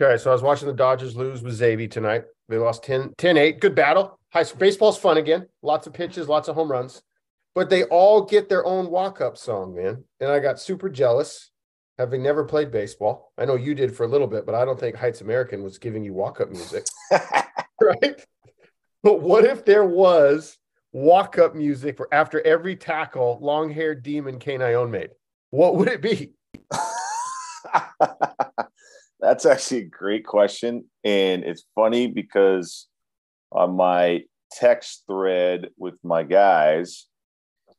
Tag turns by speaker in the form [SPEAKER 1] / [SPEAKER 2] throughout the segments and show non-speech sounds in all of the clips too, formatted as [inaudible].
[SPEAKER 1] Okay, so I was watching the Dodgers lose with Xavi tonight. They lost 10 8. Good battle. High baseball's fun again. Lots of pitches, lots of home runs. But they all get their own walk-up song, man. And I got super jealous having never played baseball. I know you did for a little bit, but I don't think Heights American was giving you walk-up music. [laughs] right? But what if there was walk-up music for after every tackle long-haired demon Kane Ioane made? What would it be? [laughs]
[SPEAKER 2] That's actually a great question. And it's funny because on my text thread with my guys,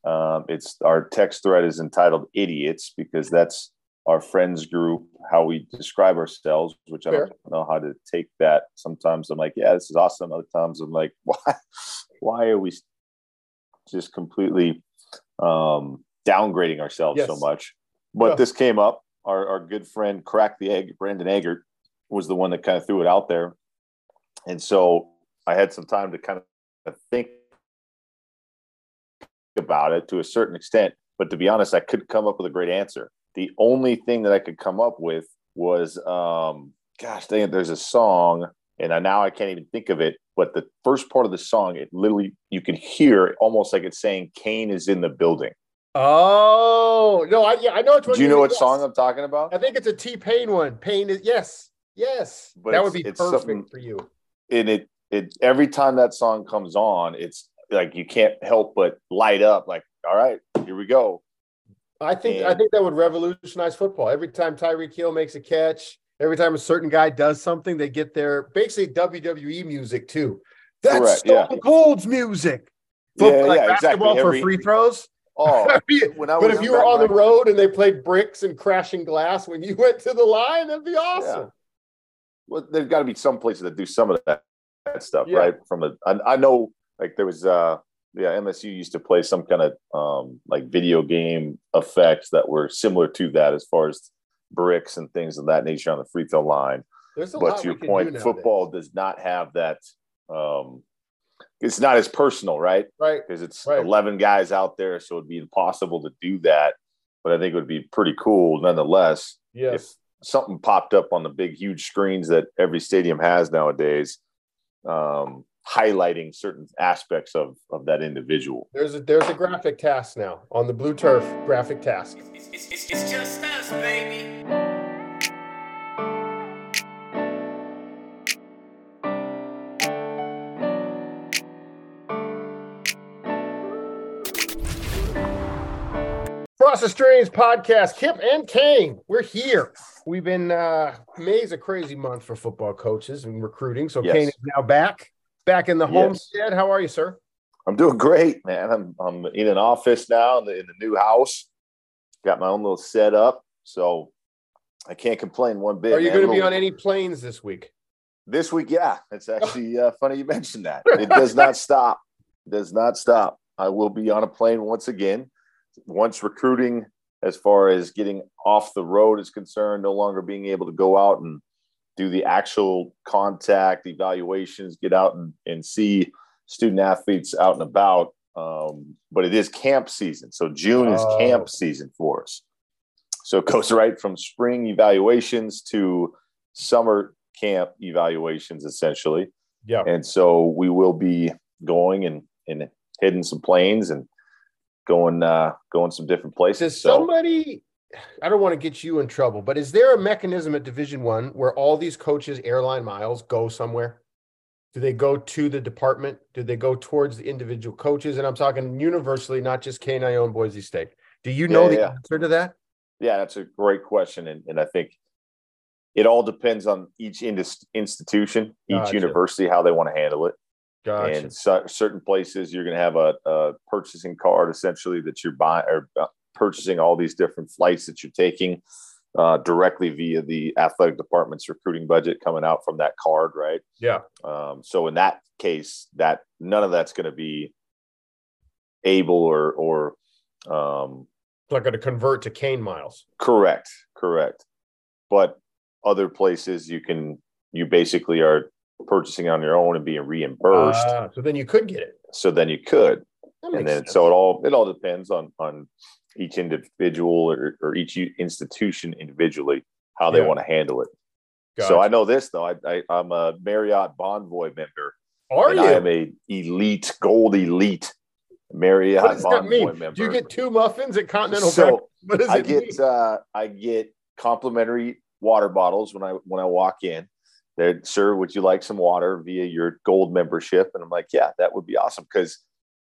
[SPEAKER 2] um, it's our text thread is entitled Idiots because that's our friends group, how we describe ourselves, which Fair. I don't know how to take that. Sometimes I'm like, yeah, this is awesome. Other times I'm like, [laughs] why, why are we just completely um, downgrading ourselves yes. so much? But yeah. this came up our, our good friend Crack the Egg, Brandon Eggert, was the one that kind of threw it out there. And so I had some time to kind of think about it to a certain extent. But to be honest, I couldn't come up with a great answer. The only thing that I could come up with was, um, gosh, dang there's a song, and I, now I can't even think of it. But the first part of the song, it literally you can hear almost like it's saying Kane is in the building.
[SPEAKER 1] Oh no, I yeah, I know it's.
[SPEAKER 2] Do you know what yes. song I'm talking about?
[SPEAKER 1] I think it's a T Pain one. Pain is yes, yes. But that would be perfect for you.
[SPEAKER 2] And it it every time that song comes on, it's like you can't help but light up. Like, all right, here we go.
[SPEAKER 1] I think and, I think that would revolutionize football. Every time Tyreek Hill makes a catch, every time a certain guy does something, they get their basically WWE music too. That's correct, Stone yeah. Cold's music. Football, yeah, like yeah, basketball exactly. for every, free throws.
[SPEAKER 2] Oh, [laughs]
[SPEAKER 1] when I but if you were on the road and they played bricks and crashing glass when you [laughs] went to the line, that'd be awesome. Yeah.
[SPEAKER 2] Well, there's got to be some places that do some of that, that stuff, yeah. right? From a, I, I know, like there was, uh, yeah, MSU used to play some kind of um, like video game effects that were similar to that, as far as bricks and things of that nature on the free throw line. but to your point, football does not have that. Um, it's not as personal, right?
[SPEAKER 1] Right.
[SPEAKER 2] Because it's
[SPEAKER 1] right.
[SPEAKER 2] 11 guys out there. So it'd be impossible to do that. But I think it would be pretty cool nonetheless.
[SPEAKER 1] Yes.
[SPEAKER 2] If something popped up on the big, huge screens that every stadium has nowadays, um, highlighting certain aspects of, of that individual.
[SPEAKER 1] There's a, there's a graphic task now on the blue turf graphic task. It's, it's, it's just us, baby. Across the Streams podcast, Kip and Kane, we're here. We've been uh May's a crazy month for football coaches and recruiting. So yes. Kane is now back, back in the yes. homestead. How are you, sir?
[SPEAKER 2] I'm doing great, man. I'm I'm in an office now in the, in the new house. Got my own little setup, so I can't complain one bit.
[SPEAKER 1] Are you going to be on any planes this week?
[SPEAKER 2] This week, yeah. It's actually [laughs] uh, funny you mentioned that. It does not stop. It does not stop. I will be on a plane once again once recruiting as far as getting off the road is concerned, no longer being able to go out and do the actual contact evaluations, get out and, and see student athletes out and about. Um, but it is camp season. So June is oh. camp season for us. So it goes right from spring evaluations to summer camp evaluations, essentially.
[SPEAKER 1] Yeah.
[SPEAKER 2] And so we will be going and, and hitting some planes and going uh, going some different places.
[SPEAKER 1] Does so. somebody? I don't want to get you in trouble, but is there a mechanism at Division One where all these coaches' airline miles go somewhere? Do they go to the department? Do they go towards the individual coaches? And I'm talking universally, not just Kane Ioane Boise State. Do you know yeah, the yeah. answer to that?
[SPEAKER 2] Yeah, that's a great question, and, and I think it all depends on each institution, each gotcha. university, how they want to handle it. Gotcha. And so, certain places you're going to have a, a, purchasing card essentially that you're buying or uh, purchasing all these different flights that you're taking uh, directly via the athletic department's recruiting budget coming out from that card, right?
[SPEAKER 1] Yeah.
[SPEAKER 2] Um, so in that case, that none of that's going to be able or or um,
[SPEAKER 1] not going to convert to Kane miles.
[SPEAKER 2] Correct. Correct. But other places you can you basically are purchasing on your own and being reimbursed. Uh,
[SPEAKER 1] so then you could get it.
[SPEAKER 2] So then you could. And then sense. so it all it all depends on on each individual or, or each institution individually how they yeah. want to handle it. Gotcha. So I know this though. I, I am a Marriott Bonvoy member.
[SPEAKER 1] Are you?
[SPEAKER 2] I am a elite gold elite Marriott what does that mean? member.
[SPEAKER 1] Do you get two muffins at Continental? So
[SPEAKER 2] what does I get uh, I get complimentary water bottles when I when I walk in. They're, sir, would you like some water via your gold membership? And I'm like, yeah, that would be awesome. Because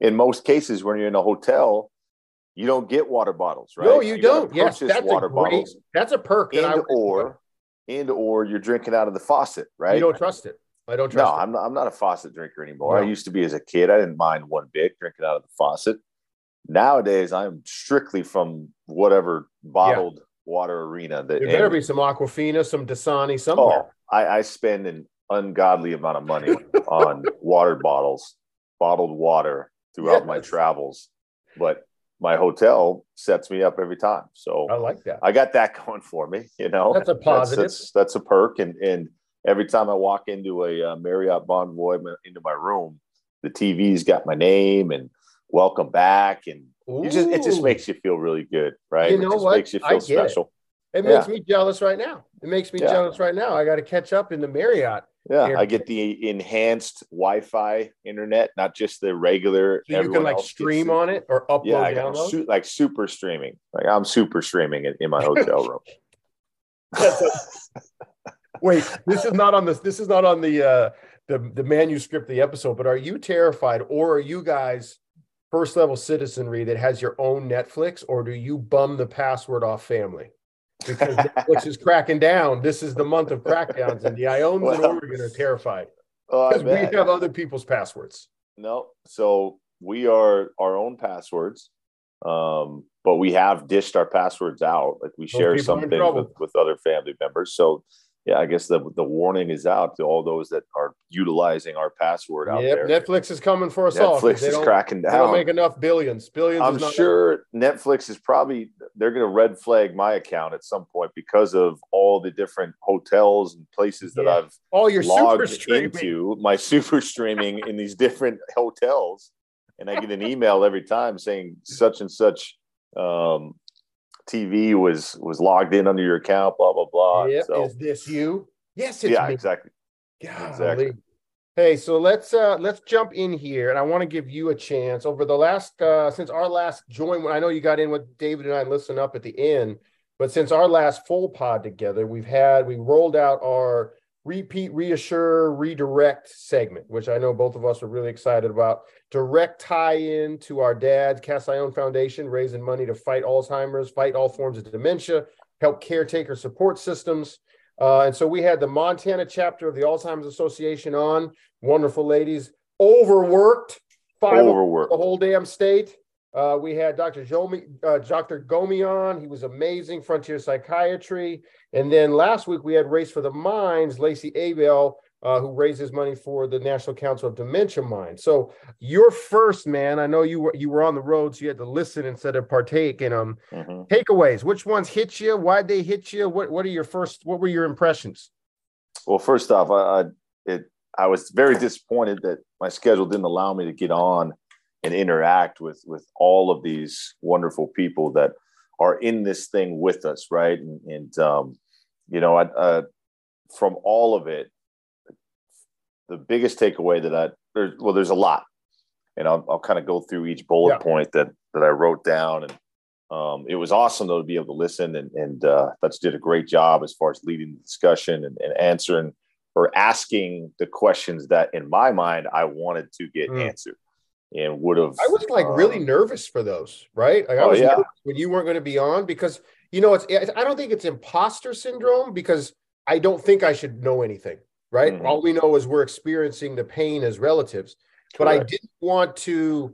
[SPEAKER 2] in most cases, when you're in a hotel, you don't get water bottles, right?
[SPEAKER 1] No, you, you don't. Yes, that's water a great, bottles. That's a perk.
[SPEAKER 2] And or and or you're drinking out of the faucet, right? You
[SPEAKER 1] don't trust it. I don't trust.
[SPEAKER 2] No,
[SPEAKER 1] it.
[SPEAKER 2] I'm not. I'm not a faucet drinker anymore. No. I used to be as a kid. I didn't mind one bit drinking out of the faucet. Nowadays, I'm strictly from whatever bottled yeah. water arena. That
[SPEAKER 1] there better be some Aquafina, some Dasani oh, somewhere.
[SPEAKER 2] Oh, I, I spend an ungodly amount of money on [laughs] water bottles, bottled water throughout yes. my travels, but my hotel sets me up every time. So
[SPEAKER 1] I like that.
[SPEAKER 2] I got that [laughs] going for me. You know,
[SPEAKER 1] that's a positive.
[SPEAKER 2] That's, that's, that's a perk, and and every time I walk into a uh, Marriott Bonvoy into my room, the TV's got my name and welcome back, and just, it just makes you feel really good, right?
[SPEAKER 1] You know
[SPEAKER 2] it just
[SPEAKER 1] what?
[SPEAKER 2] Makes you feel special.
[SPEAKER 1] It, it yeah. makes me jealous right now. It makes me yeah. jealous right now. I got to catch up in the Marriott.
[SPEAKER 2] Yeah. I get the enhanced Wi-Fi internet, not just the regular.
[SPEAKER 1] So you can like stream on it or upload yeah, download.
[SPEAKER 2] Su- like super streaming. Like I'm super streaming in, in my [laughs] hotel room. [laughs]
[SPEAKER 1] Wait, this is not on this. This is not on the uh, the the manuscript of the episode. But are you terrified, or are you guys first level citizenry that has your own Netflix, or do you bum the password off family? Because Netflix is cracking down. This is the month of crackdowns, and the Ioanes well, in Oregon are terrified because oh, we have other people's passwords.
[SPEAKER 2] No, so we are our own passwords. Um, but we have dished our passwords out. Like we share some things with, with other family members. So yeah, I guess the the warning is out to all those that are utilizing our password out
[SPEAKER 1] yep,
[SPEAKER 2] there.
[SPEAKER 1] Netflix is coming for us
[SPEAKER 2] Netflix
[SPEAKER 1] all.
[SPEAKER 2] Netflix is cracking down. They
[SPEAKER 1] don't make enough billions. Billions.
[SPEAKER 2] I'm sure Netflix is probably they're going to red flag my account at some point because of all the different hotels and places that yeah. I've
[SPEAKER 1] all your
[SPEAKER 2] logged into my [laughs] super streaming in these different hotels, and I get an email every time saying such and such um, TV was was logged in under your account, blah blah blah.
[SPEAKER 1] Yep. So, is this you? Yes, it's
[SPEAKER 2] yeah,
[SPEAKER 1] me.
[SPEAKER 2] exactly.
[SPEAKER 1] Golly. Exactly. Hey, so let's uh let's jump in here, and I want to give you a chance over the last uh since our last join. When I know you got in with David and I listen up at the end, but since our last full pod together, we've had we rolled out our repeat, reassure, redirect segment, which I know both of us are really excited about. Direct tie in to our dad's Cast Iron Foundation, raising money to fight Alzheimer's, fight all forms of dementia, help caretaker support systems. Uh, and so we had the Montana chapter of the Alzheimer's Association on. Wonderful ladies, overworked, five overworked. the whole damn state. Uh, we had Dr. Jomi, uh, Dr. Gomi on. He was amazing, frontier psychiatry. And then last week we had Race for the Minds, Lacey Abel, uh, who raises money for the National Council of Dementia Minds. So you're first, man. I know you were you were on the road, so you had to listen instead of partake in them. Mm-hmm. Takeaways. Which ones hit you? Why'd they hit you? What What are your first? What were your impressions?
[SPEAKER 2] Well, first off, I, I it I was very disappointed that my schedule didn't allow me to get on and interact with with all of these wonderful people that are in this thing with us, right? And, and um, you know, I, uh, from all of it, the biggest takeaway that I there's well, there's a lot, and I'll, I'll kind of go through each bullet yeah. point that that I wrote down, and um, it was awesome though to be able to listen, and and uh, Dutch did a great job as far as leading the discussion and, and answering or asking the questions that in my mind I wanted to get mm. answered and would have.
[SPEAKER 1] I was like um, really nervous for those, right? Like I oh, was yeah. when you weren't going to be on because you know it's. I don't think it's imposter syndrome because I don't think I should know anything, right? Mm-hmm. All we know is we're experiencing the pain as relatives, Correct. but I didn't want to.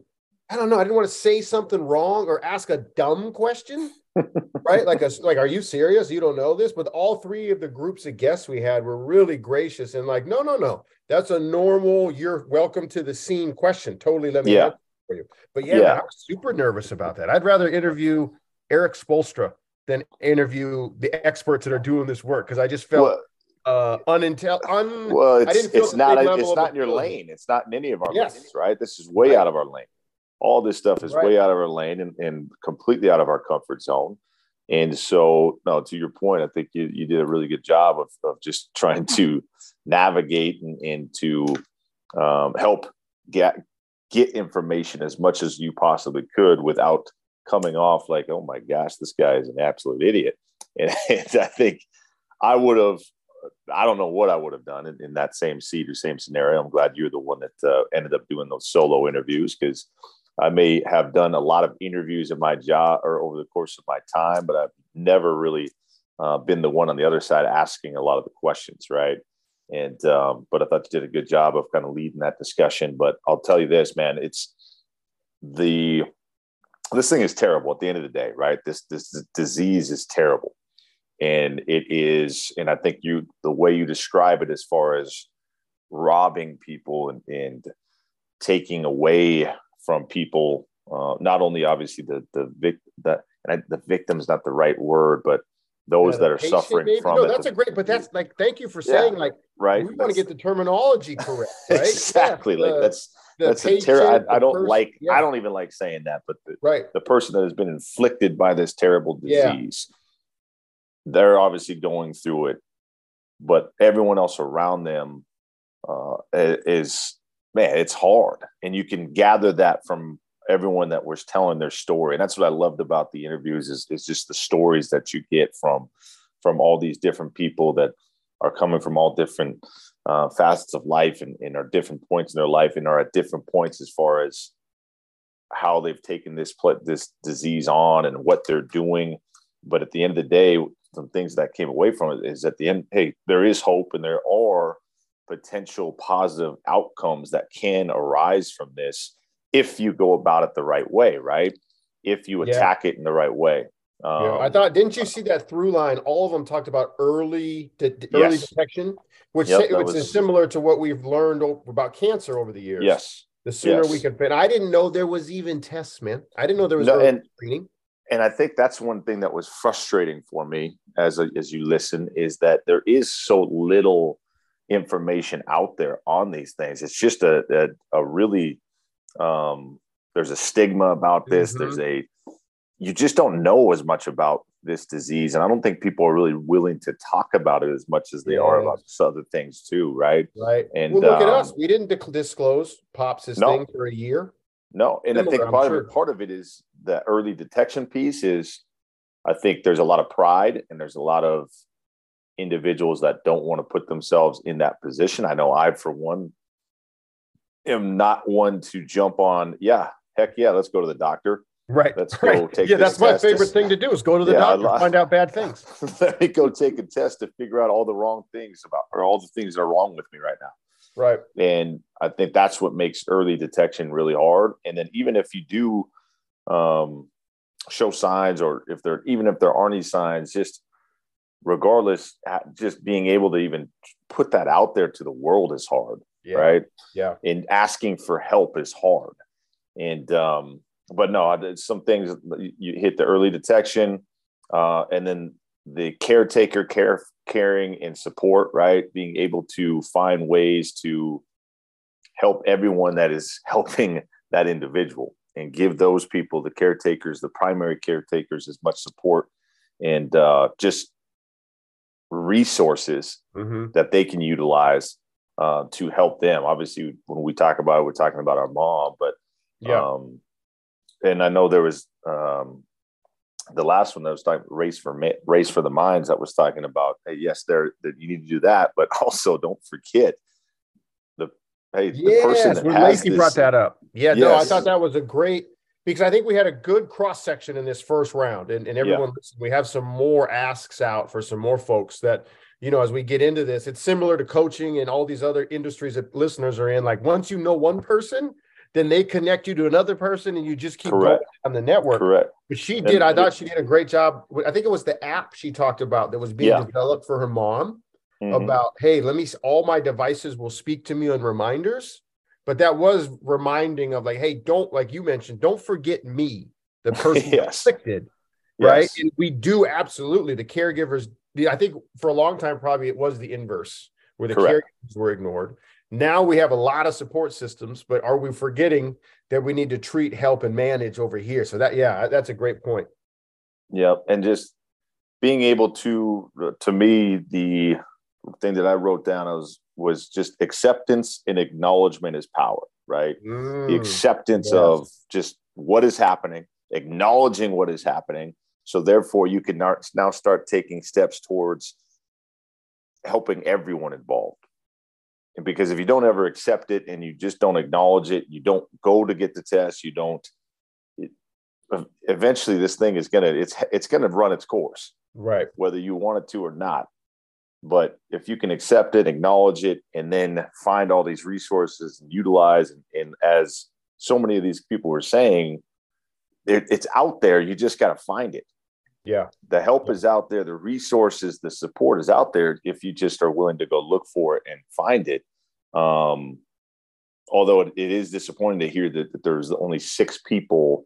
[SPEAKER 1] I don't know. I didn't want to say something wrong or ask a dumb question right? Like, a, like, are you serious? You don't know this? But all three of the groups of guests we had were really gracious and like, no, no, no, that's a normal. You're welcome to the scene question. Totally, let me
[SPEAKER 2] yeah.
[SPEAKER 1] for you. But yeah, yeah. I was super nervous about that. I'd rather interview Erik Spoelstra than interview the experts that are doing this work because I just felt. Well, uh unintel un
[SPEAKER 2] well it's, it's not a, it's not in your lane it's not in any of our yes. lanes right this is way out of our lane all this stuff is right. way out of our lane and, and completely out of our comfort zone And so, no, to your point, I think you, you did a really good job of, of just [laughs] trying to navigate and, and to um, help get get information as much as you possibly could without coming off like, oh my gosh, this guy is an absolute idiot. [laughs] And, and I think I would have, I don't know what I would have done in, in, that same seat or same scenario. I'm glad you're the one that uh, ended up doing those solo interviews because I may have done a lot of interviews in my job or over the course of my time, but I've never really uh, been the one on the other side asking a lot of the questions, right? And um, but I thought you did a good job of kind of leading that discussion. But I'll tell you this, man, it's the this thing is terrible at the end of the day, right? This this disease is terrible, and it is, and I think you the way you describe it as far as robbing people and, and taking away from people, uh, not only obviously the the vic the and I, the victim is not the right word, but those yeah, that are suffering maybe? from
[SPEAKER 1] no,
[SPEAKER 2] it.
[SPEAKER 1] That's a great, but that's like, thank you for saying, yeah, like,
[SPEAKER 2] right.
[SPEAKER 1] We want to get the terminology correct, [laughs] right?
[SPEAKER 2] exactly. Yeah, like the, that's that's a terrible. I, I, don't person, like. I don't even like saying that, but the,
[SPEAKER 1] right,
[SPEAKER 2] the person that has been inflicted by this terrible disease, they're obviously going through it, but everyone else around them uh, is man, it's hard, and you can gather that from everyone that was telling their story. And that's what I loved about the interviews is, is just the stories that you get from from all these different people that are coming from all different uh, facets of life and, and are different points in their life and are at different points as far as how they've taken this this disease on and what they're doing. But at the end of the day, some things that came away from it is at the end, hey, there is hope and there are potential positive outcomes that can arise from this if you go about it the right way, right? If you attack yeah. it in the right way.
[SPEAKER 1] Um, yeah, I thought, didn't you see that through line? All of them talked about early de- early yes. detection, which, yep, which was, is similar to what we've learned about cancer over the years.
[SPEAKER 2] Yes.
[SPEAKER 1] The sooner
[SPEAKER 2] yes.
[SPEAKER 1] we can fit. I didn't know there was even tests, man. I didn't know there was no,
[SPEAKER 2] and,
[SPEAKER 1] screening.
[SPEAKER 2] And I think that's one thing that was frustrating for me as a, as you listen is that there is so little information out there on these things. It's just a, a, a really um, there's a stigma about this. Mm-hmm. There's a you just don't know as much about this disease, and I don't think people are really willing to talk about it as much as they yeah. are about other things too, right?
[SPEAKER 1] Right.
[SPEAKER 2] And
[SPEAKER 1] well, look um, at us. We didn't disclose pops this no, thing for a year.
[SPEAKER 2] No, and Similar, I think part sure. of it, part of it is the early detection piece. Is I think there's a lot of pride and there's a lot of individuals that don't want to put themselves in that position. I know I, for one, am not one to jump on. Yeah, heck yeah, let's go to the doctor.
[SPEAKER 1] Right.
[SPEAKER 2] Let's go
[SPEAKER 1] right.
[SPEAKER 2] take.
[SPEAKER 1] Yeah, that's my favorite thing to do is go to the yeah, doctor, find out bad things. [laughs]
[SPEAKER 2] Let me go take a test to figure out all the wrong things about or all the things that are wrong with me right now.
[SPEAKER 1] Right.
[SPEAKER 2] And I think that's what makes early detection really hard. And then even if you do um, show signs, or if there even if there aren't any signs, just regardless, just being able to even put that out there to the world is hard
[SPEAKER 1] yeah.
[SPEAKER 2] right?
[SPEAKER 1] Yeah.
[SPEAKER 2] And asking for help is hard. And um, but no, some things you hit the early detection, uh, and then the caretaker care caring and support, right? Being able to find ways to help everyone that is [laughs] helping that individual and give those people, the caretakers, the primary caretakers, as much support and uh, just resources mm-hmm. that they can utilize uh, to help them. Obviously, when we talk about it, we're talking about our mom, but
[SPEAKER 1] yeah.
[SPEAKER 2] Um, and I know there was um, the last one that was talking race for race for the minds that was talking about. Hey, yes, there that you need to do that, but [laughs] also don't forget the hey
[SPEAKER 1] yes,
[SPEAKER 2] the person that
[SPEAKER 1] when Lacey this, brought that up. Yeah, yes. no, I thought that was a great because I think we had a good cross section in this first round, and, and everyone yeah. we have some more asks out for some more folks that you know, as we get into this, it's similar to coaching and all these other industries that listeners are in. Like once you know one person, then they connect you to another person and you just keep Correct. going on the network.
[SPEAKER 2] Correct.
[SPEAKER 1] But she did, and, I thought she did a great job. I think it was the app she talked about that was being yeah. developed for her mom mm-hmm. about, hey, let me, all my devices will speak to me on reminders. But that was reminding of like, hey, don't, like you mentioned, don't forget me, the [laughs] person yes. afflicted. Yes. Right. And we do absolutely, the caregivers the, I think for a long time, probably it was the inverse where the Correct. caregivers were ignored. Now we have a lot of support systems, but are we forgetting that we need to treat, help, and manage over here? So that, yeah, that's a great point.
[SPEAKER 2] Yep. And just being able to to me the thing that I wrote down was was just acceptance and acknowledgement is power, right? Mm, the acceptance yes. of just what is happening, acknowledging what is happening. So therefore, you can now start taking steps towards helping everyone involved. And because if you don't ever accept it and you just don't acknowledge it, you don't go to get the test, you don't. It, eventually, this thing is gonna it's it's gonna run its course,
[SPEAKER 1] right?
[SPEAKER 2] Whether you want it to or not. But if you can accept it, acknowledge it, and then find all these resources and utilize, and, and as so many of these people were saying, it, it's out there. You just got to find it.
[SPEAKER 1] Yeah.
[SPEAKER 2] The help is out there. The resources, the support is out there if you just are willing to go look for it and find it. Um, although it, it is disappointing to hear that, that there's only six people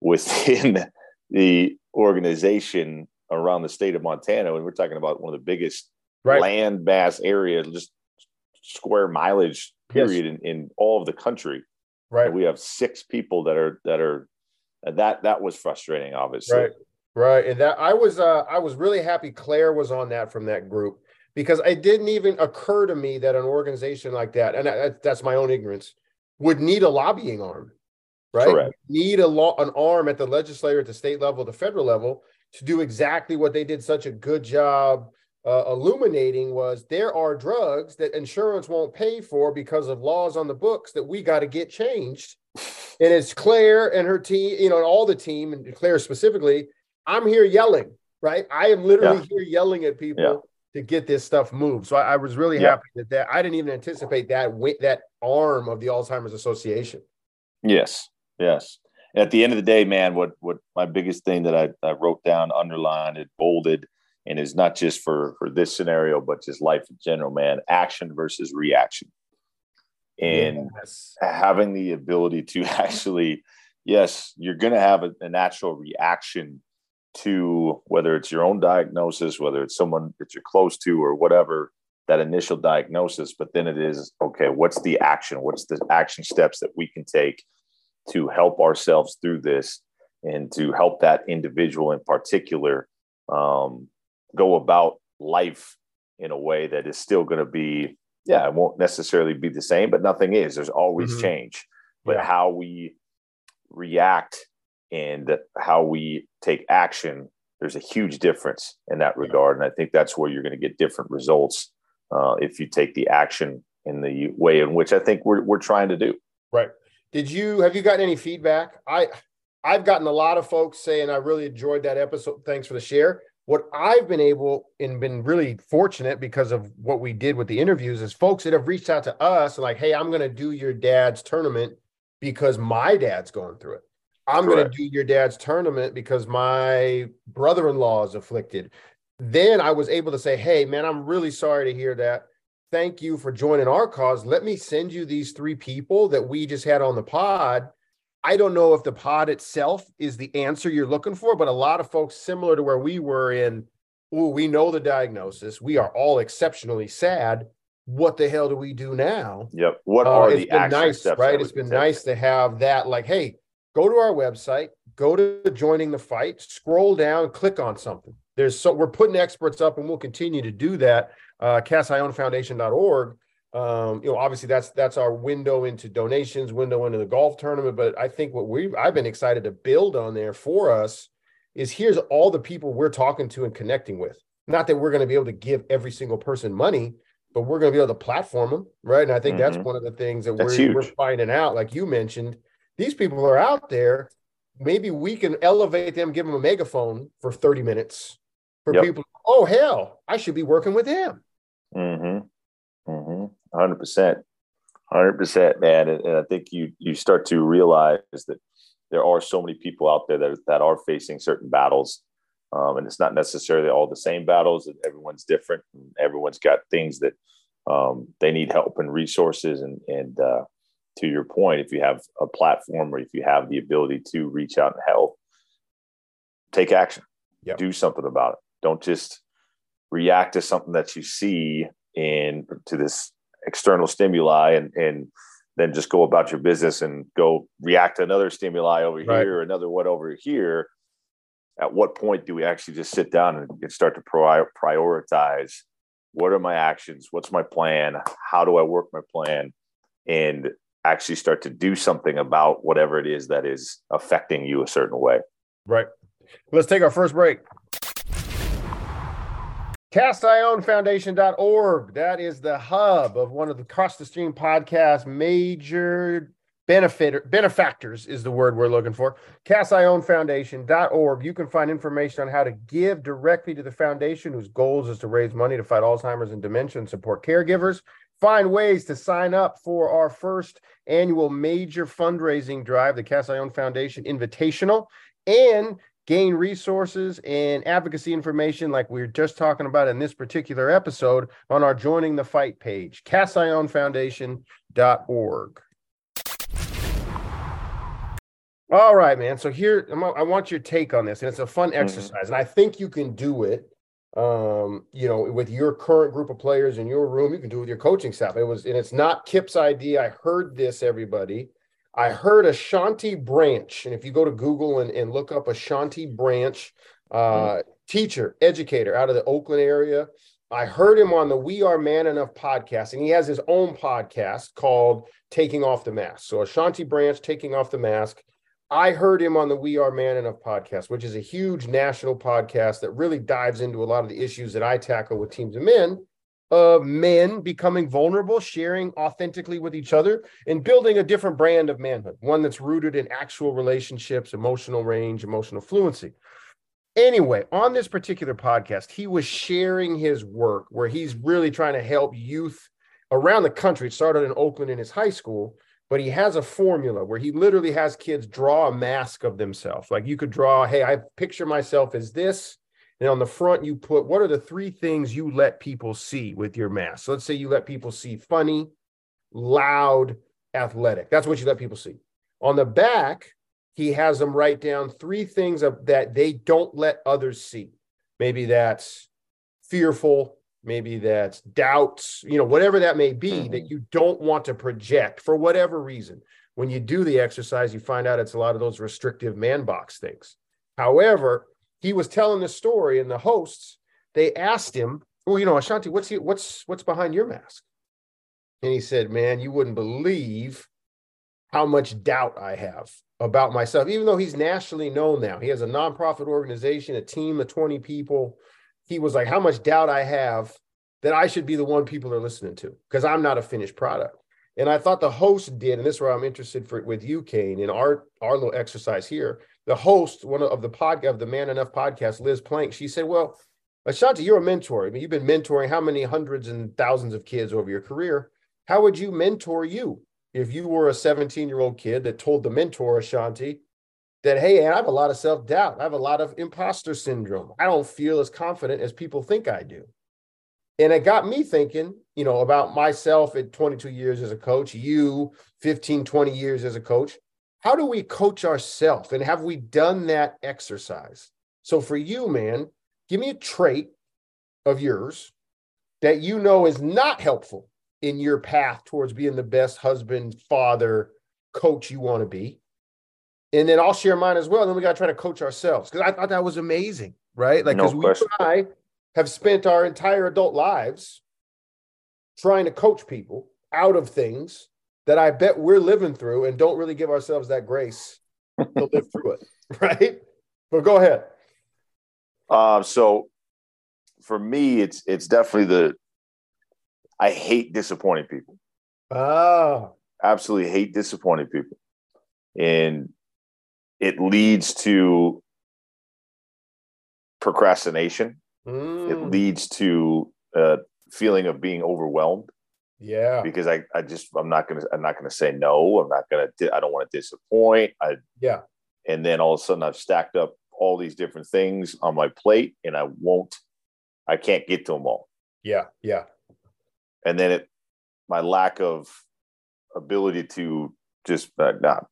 [SPEAKER 2] within [laughs] the organization around the state of Montana. And we're talking about one of the biggest right. land mass area, just square mileage period yes. in, in all of the country.
[SPEAKER 1] Right.
[SPEAKER 2] And we have six people that are, that are, that, that was frustrating, obviously.
[SPEAKER 1] Right. Right. And that I was uh I was really happy Claire was on that from that group because it didn't even occur to me that an organization like that, and that, that's my own ignorance, would need a lobbying arm, right? Correct. Need a law an arm at the legislature, at the state level, the federal level to do exactly what they did such a good job uh, illuminating was there are drugs that insurance won't pay for because of laws on the books that we got to get changed. [laughs] And it's Claire and her team, you know, and all the team, and Claire specifically, I'm here yelling, right? I am literally yeah. here yelling at people yeah. to get this stuff moved. So I, I was really yeah. happy that that I didn't even anticipate that that arm of the Alzheimer's Association.
[SPEAKER 2] Yes, yes. At the end of the day, man, what what my biggest thing that I, I wrote down, underlined, it bolded, and is not just for for this scenario, but just life in general, man. Action versus reaction, and yes. having the ability to [laughs] actually, yes, you're going to have a, a natural reaction to whether it's your own diagnosis, whether it's someone that you're close to, or whatever that initial diagnosis. But then it is okay, what's the action? What's the action steps that we can take to help ourselves through this and to help that individual in particular um, go about life in a way that is still going to be, yeah, it won't necessarily be the same, but nothing is. There's always mm-hmm. change. But yeah. how we react and how we take action, there's a huge difference in that regard. And I think that's where you're going to get different results uh, if you take the action in the way in which I think we're, we're trying to do.
[SPEAKER 1] Right. Did you have you gotten any feedback? I I've gotten a lot of folks saying I really enjoyed that episode. Thanks for the share. What I've been able and been really fortunate because of what we did with the interviews is folks that have reached out to us and like, hey, I'm going to do your dad's tournament because my dad's going through it. I'm going to do your dad's tournament because my brother in law is afflicted. Then I was able to say, Hey, man, I'm really sorry to hear that. Thank you for joining our cause. Let me send you these three people that we just had on the pod. I don't know if the pod itself is the answer you're looking for, but a lot of folks similar to where we were in, oh, we know the diagnosis. We are all exceptionally sad. What the hell do we do now?
[SPEAKER 2] Yep. What uh, are uh, the
[SPEAKER 1] been nice, right? It's been nice to have that. Like, hey, go to our website, go to joining the fight, scroll down, click on something. There's so we're putting experts up, and we'll continue to do that. Uh, CastIronFoundation.org. Um, you know, obviously that's that's our window into donations, window into the golf tournament. But I think what we I've been excited to build on there for us is here's all the people we're talking to and connecting with. Not that we're going to be able to give every single person money, but we're going to be able to platform them, right? And I think mm-hmm. that's one of the things that we're, we're finding out, like you mentioned, these people are out there. Maybe we can elevate them, give them a megaphone for 30 minutes for yep. people. Oh, hell, I should be working with him.
[SPEAKER 2] Mm-hmm. Mm-hmm. 100%. 100%, man. And, and I think you, you start to realize that there are so many people out there that, that are facing certain battles. Um, and it's not necessarily all the same battles. Everyone's different. everyone's got things that um, they need help and resources. And, and uh, to your point, if you have a platform or if you have the ability to reach out and help, take action, yep. do something about it. Don't just react to something that you see in to this external stimuli and, and then just go about your business and go react to another stimuli over right. here, another what over here. at what point do we actually just sit down and start to prioritize what are my actions? What's my plan? How do i work my plan? And actually start to do something about whatever it is that is affecting you a certain way.
[SPEAKER 1] Right. Let's take our first break CastIronFoundation.org. That is the hub of one of the Cross the Stream podcast major benefit benefactors is the word we're looking for. CastIronFoundation.org. You can find information on how to give directly to the foundation, whose goals is to raise money to fight Alzheimer's and dementia and support caregivers. Find ways to sign up for our first annual major fundraising drive, the Cast Iron Foundation Invitational, and gain resources and advocacy information like we are just talking about in this particular episode on our Joining the Fight page, castironfoundation.org. All right, man. So here, I want your take on this, and it's a fun mm-hmm. exercise, mm-hmm. and I think you can do it. Um, you know, with your current group of players in your room, you can do it with your coaching staff. It was, and it's not Kip's idea. I heard this, everybody. I heard Ashanti Branch, and if you go to Google and, and look up Ashanti Branch, uh, mm-hmm. teacher, educator out of the Oakland area, I heard him on the We Are Man Enough podcast, and he has his own podcast called Taking Off the Mask. So Ashanti Branch, Taking Off the Mask. I heard him on the We Are Man Enough podcast, which is a huge national podcast that really dives into a lot of the issues that I tackle with teams of men, of men becoming vulnerable, sharing authentically with each other, and building a different brand of manhood, one that's rooted in actual relationships, emotional range, emotional fluency. Anyway, on this particular podcast, he was sharing his work where he's really trying to help youth around the country. It started in Oakland in his high school but he has a formula where he literally has kids draw a mask of themselves. Like you could draw, hey, I picture myself as this. And on the front, you put what are the three things you let people see with your mask? So let's say you let people see funny, loud, athletic. That's what you let people see. On the back, he has them write down three things of, that they don't let others see. Maybe that's fearful, maybe that's doubts, you know, whatever that may be mm-hmm. that you don't want to project for whatever reason. When you do the exercise, you find out it's a lot of those restrictive man box things. However, he was telling the story, and the hosts they asked him, "Well, you know, Ashanti, what's he, what's what's behind your mask?" And he said, "Man, you wouldn't believe how much doubt I have about myself. Even though he's nationally known now, he has a nonprofit organization, a team of twenty people." he was like, how much doubt I have that I should be the one people are listening to because I'm not a finished product. And I thought the host did, and this is where I'm interested for with you, Kane, in our our little exercise here. The host, one of the pod of the Man Enough podcast, Liz Plank, she said, Well, Ashanti, you're a mentor. I mean, you've been mentoring how many hundreds and thousands of kids over your career? How would you mentor you if you were a 17 year old kid that told the mentor, Ashanti, that, hey, I have a lot of self doubt. I have a lot of imposter syndrome. I don't feel as confident as people think I do. And it got me thinking, you know, about myself at 22 years as a coach, you 15, 20 years as a coach. How do we coach ourselves? And have we done that exercise? So for you, man, give me a trait of yours that you know is not helpful in your path towards being the best husband, father, coach you want to be and then I'll share mine as well. And then we got to try to coach ourselves because I thought that was amazing, right? Like, because no we and I have spent our entire adult lives trying to coach people out of things that I bet we're living through and don't really give ourselves that grace to [laughs] live through it, [laughs] right? But go ahead.
[SPEAKER 2] Uh, so for me, it's it's definitely the I hate disappointing people.
[SPEAKER 1] Oh,
[SPEAKER 2] absolutely hate disappointing people, and it leads to procrastination. Mm. It leads to a feeling of being overwhelmed.
[SPEAKER 1] Yeah.
[SPEAKER 2] Because I, I just I'm not gonna I'm not gonna say no. I'm not gonna I don't want to disappoint. I
[SPEAKER 1] yeah.
[SPEAKER 2] And then all of a sudden I've stacked up all these different things on my plate and I won't I can't get to them all.
[SPEAKER 1] Yeah, yeah.
[SPEAKER 2] And then it my lack of ability to just uh, not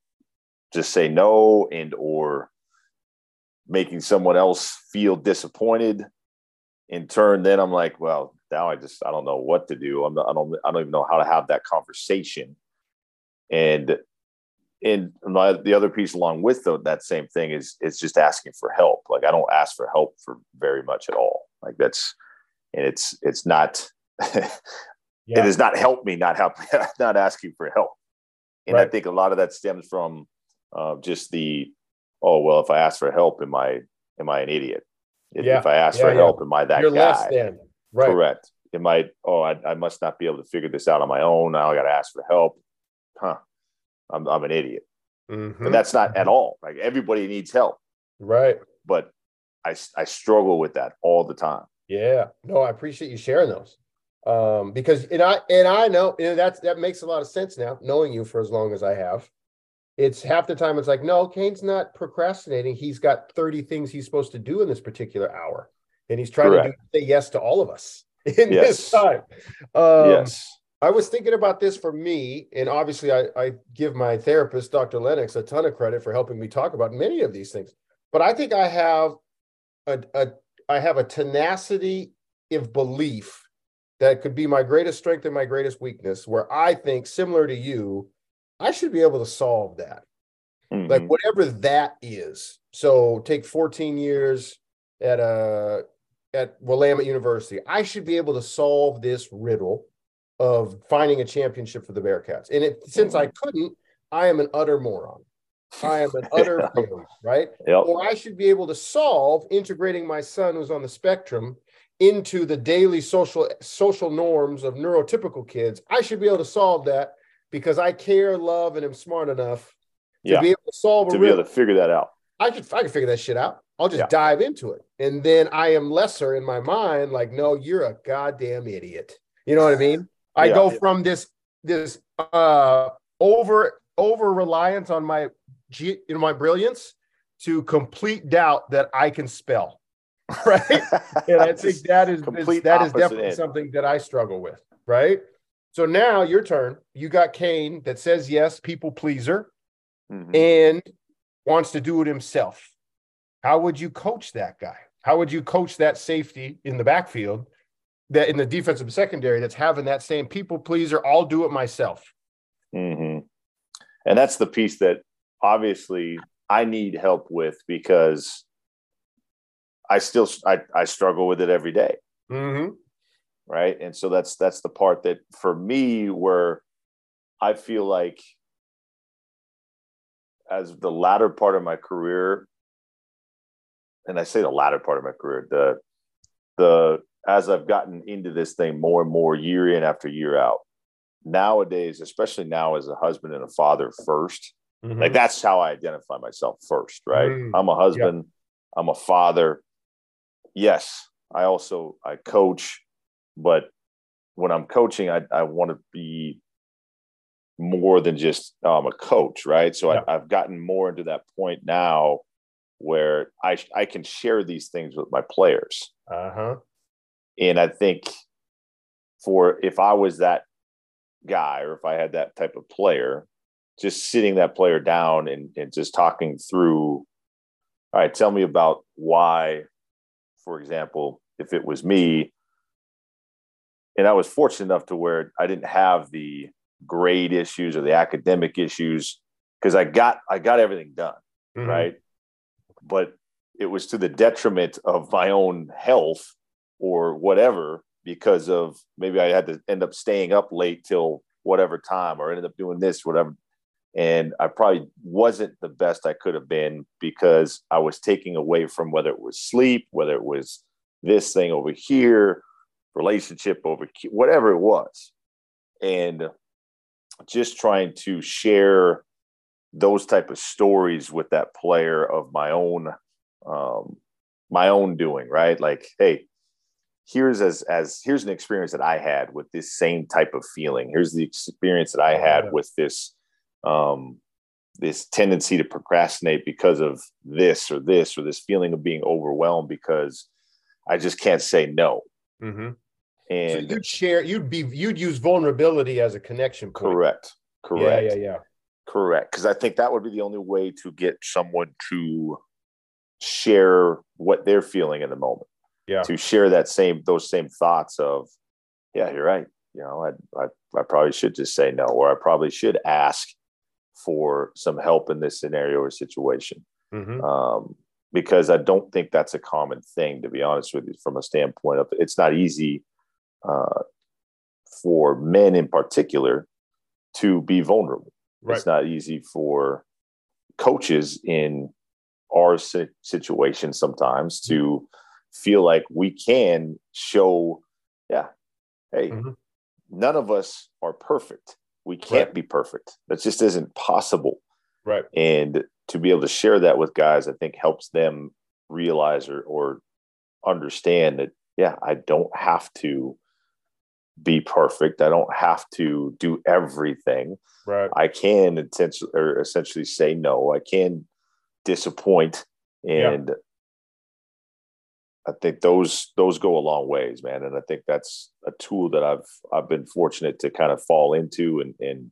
[SPEAKER 2] just say no and or making someone else feel disappointed in turn then i'm like well now i just i don't know what to do i'm not, i don't i don't even know how to have that conversation and and the other piece along with the, that same thing is it's just asking for help. Like I don't ask for help for very much at all. Like that's and it's it's not [laughs] yeah. it has not helped me not help [laughs] not asking for help. And right. I think a lot of that stems from uh, just the oh well if I ask for help am I am I an idiot? If, yeah. if I ask yeah, for help am I that You're guy? Right. Correct. It might, oh I, I must not be able to figure this out on my own. Now I got to ask for help. Huh I'm, I'm an idiot. Mm-hmm. And that's not at all. Like everybody needs help.
[SPEAKER 1] Right.
[SPEAKER 2] But I, I struggle with that all the time.
[SPEAKER 1] Yeah. No, I appreciate you sharing those. Um, because and I and I know, you know that's that makes a lot of sense now, knowing you for as long as I have. It's half the time it's like, no, Kane's not procrastinating. He's got 30 things he's supposed to do in this particular hour. And he's trying Correct. to do, say yes to all of us [laughs] in yes. this time. Um, yes. I was thinking about this for me, and obviously, I, I, give my therapist, Dr. Lennox, a ton of credit for helping me talk about many of these things. But I think I have a, a I have a tenacity of belief that could be my greatest strength and my greatest weakness. Where I think, similar to you, I should be able to solve that, mm-hmm. like whatever that is. So, take 14 years at a at Willamette University. I should be able to solve this riddle of finding a championship for the Bearcats. And it, since I couldn't, I am an utter moron. I am an utter [laughs] failure, right? Yep. Or I should be able to solve integrating my son who's on the spectrum into the daily social social norms of neurotypical kids. I should be able to solve that because I care, love, and am smart enough to yeah. be able to solve
[SPEAKER 2] to be able to figure that out.
[SPEAKER 1] I could I can figure that shit out. I'll just yeah. dive into it. And then I am lesser in my mind, like, no, you're a goddamn idiot. You know what I mean? I yeah, go yeah. from this this uh over over reliance on my you know my brilliance to complete doubt that I can spell. [laughs] Right. and I [laughs] think that is, is that is definitely end. something that I struggle with. Right. So now your turn. You got Kane that says yes, people pleaser, mm-hmm. and wants to do it himself. How would you coach that guy? How would you coach that safety in the backfield that in the defensive secondary that's having that same people pleaser, I'll do it myself.
[SPEAKER 2] Mm-hmm. And that's the piece that obviously I need help with because I still I, I struggle with it every day. Mm-hmm. Right. And so that's that's the part that for me where I feel like as the latter part of my career, and I say the latter part of my career, the the as I've gotten into this thing more and more year in after year out, nowadays, especially now as a husband and a father 1st mm-hmm. like that's how I identify myself first, right? Mm, I'm a husband, I'm a father. Yes, I also I coach, but when I'm coaching, I, I want to be more than just I'm a coach, right? So I, I've gotten more into that point now where I I can share these things with my players. Uh-huh. And I think for if I was that guy or if I had that type of player, just sitting that player down and, and just talking through, all right, tell me about why, for example, if it was me, and I was fortunate enough to where I didn't have the grade issues or the academic issues because I got I got everything done, mm-hmm. right? But it was to the detriment of my own health or whatever because of maybe I had to end up staying up late till whatever time or ended up doing this, whatever. And I probably wasn't the best I could have been because I was taking away from whether it was sleep, whether it was this thing over here, relationship over whatever it was. And just trying to share those type of stories with that player of my own um, my own doing right like hey here's as as here's an experience that I had with this same type of feeling. Here's the experience that I oh, had with this um this tendency to procrastinate because of this or this or this feeling of being overwhelmed because I just can't say no. Mm-hmm.
[SPEAKER 1] And so you'd share, you'd be, you'd use vulnerability as a connection
[SPEAKER 2] point. Correct. Correct. Yeah, yeah, yeah. Correct. Because I think that would be the only way to get someone to share what they're feeling in the moment yeah. to share that same those same thoughts of, yeah, you're right. You know, I, I I probably should just say no, or I probably should ask for some help in this scenario or situation.
[SPEAKER 1] Mhm.
[SPEAKER 2] Um, because I don't think that's a common thing, to be honest with you, from a standpoint of it's not easy uh, for men in particular to be vulnerable.
[SPEAKER 1] Right.
[SPEAKER 2] It's not easy for coaches in our si- situation sometimes to feel like we can show, yeah, hey,
[SPEAKER 1] Mhm.
[SPEAKER 2] none of us are perfect. We can't
[SPEAKER 1] Right.
[SPEAKER 2] be perfect. That just isn't possible.
[SPEAKER 1] Right.
[SPEAKER 2] And to be able to share that with guys, I think helps them realize or, or understand that, yeah, I don't have to be perfect. I don't have to do everything.
[SPEAKER 1] Right.
[SPEAKER 2] I can intentionally or essentially say no. I can disappoint,
[SPEAKER 1] Yeah.
[SPEAKER 2] and I think those those go a long ways, man. And I think that's a tool that I've I've been fortunate to kind of fall into and and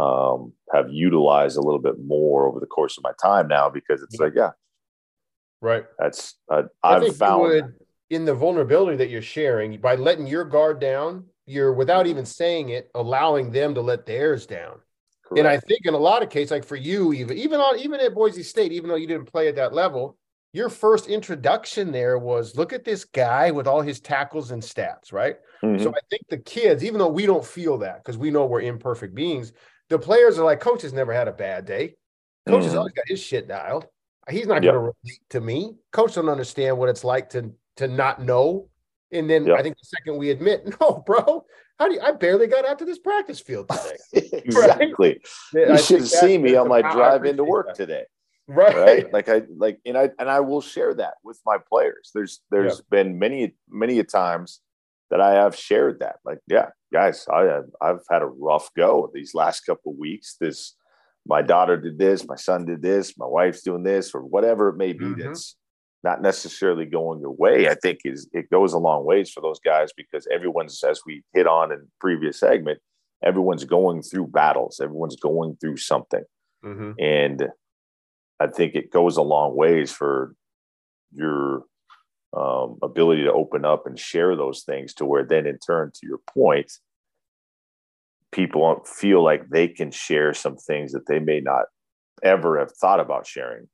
[SPEAKER 2] um, have utilized a little bit more over the course of my time now because it's
[SPEAKER 1] Yeah.
[SPEAKER 2] like, yeah,
[SPEAKER 1] Right.
[SPEAKER 2] that's I,
[SPEAKER 1] I
[SPEAKER 2] I've
[SPEAKER 1] think
[SPEAKER 2] found
[SPEAKER 1] would, in the vulnerability that you're sharing by letting your guard down, you're without even saying it, allowing them to let theirs down. And I think in a lot of cases, like for you, even even on even at Boise State, even though you didn't play at that level, your first introduction there was look at this guy with all his tackles and stats, right?
[SPEAKER 2] Mhm.
[SPEAKER 1] So I think the kids, even though we don't feel that because we know we're imperfect beings, the players are like, coach has never had a bad day. Coach has
[SPEAKER 2] Mhm.
[SPEAKER 1] always got his shit dialed. He's not
[SPEAKER 2] Yep.
[SPEAKER 1] going to relate to me. Coach don't understand what it's like to to not know. And then
[SPEAKER 2] Yep.
[SPEAKER 1] I think the second we admit, [laughs] no, bro, how do you, I barely got out to this practice field today. [laughs]
[SPEAKER 2] exactly.
[SPEAKER 1] I
[SPEAKER 2] You
[SPEAKER 1] think
[SPEAKER 2] should seen me on my drive into work
[SPEAKER 1] that.
[SPEAKER 2] today.
[SPEAKER 1] Right.
[SPEAKER 2] right like i like and i and i will share that with my players there's there's been many many a times that i have shared that like yeah guys i have i've had a rough go these last couple of weeks this my daughter did this my son did this my wife's doing this or whatever it may be
[SPEAKER 1] Mhm.
[SPEAKER 2] that's not necessarily going your way i think is it goes a long ways for those guys because everyone's as we hit on in previous segment everyone's going through battles everyone's going through something
[SPEAKER 1] Mhm.
[SPEAKER 2] and I think it goes a long ways for your um, ability to open up and share those things to where then in turn to your point people feel like they can share some things that they may not ever have thought about sharing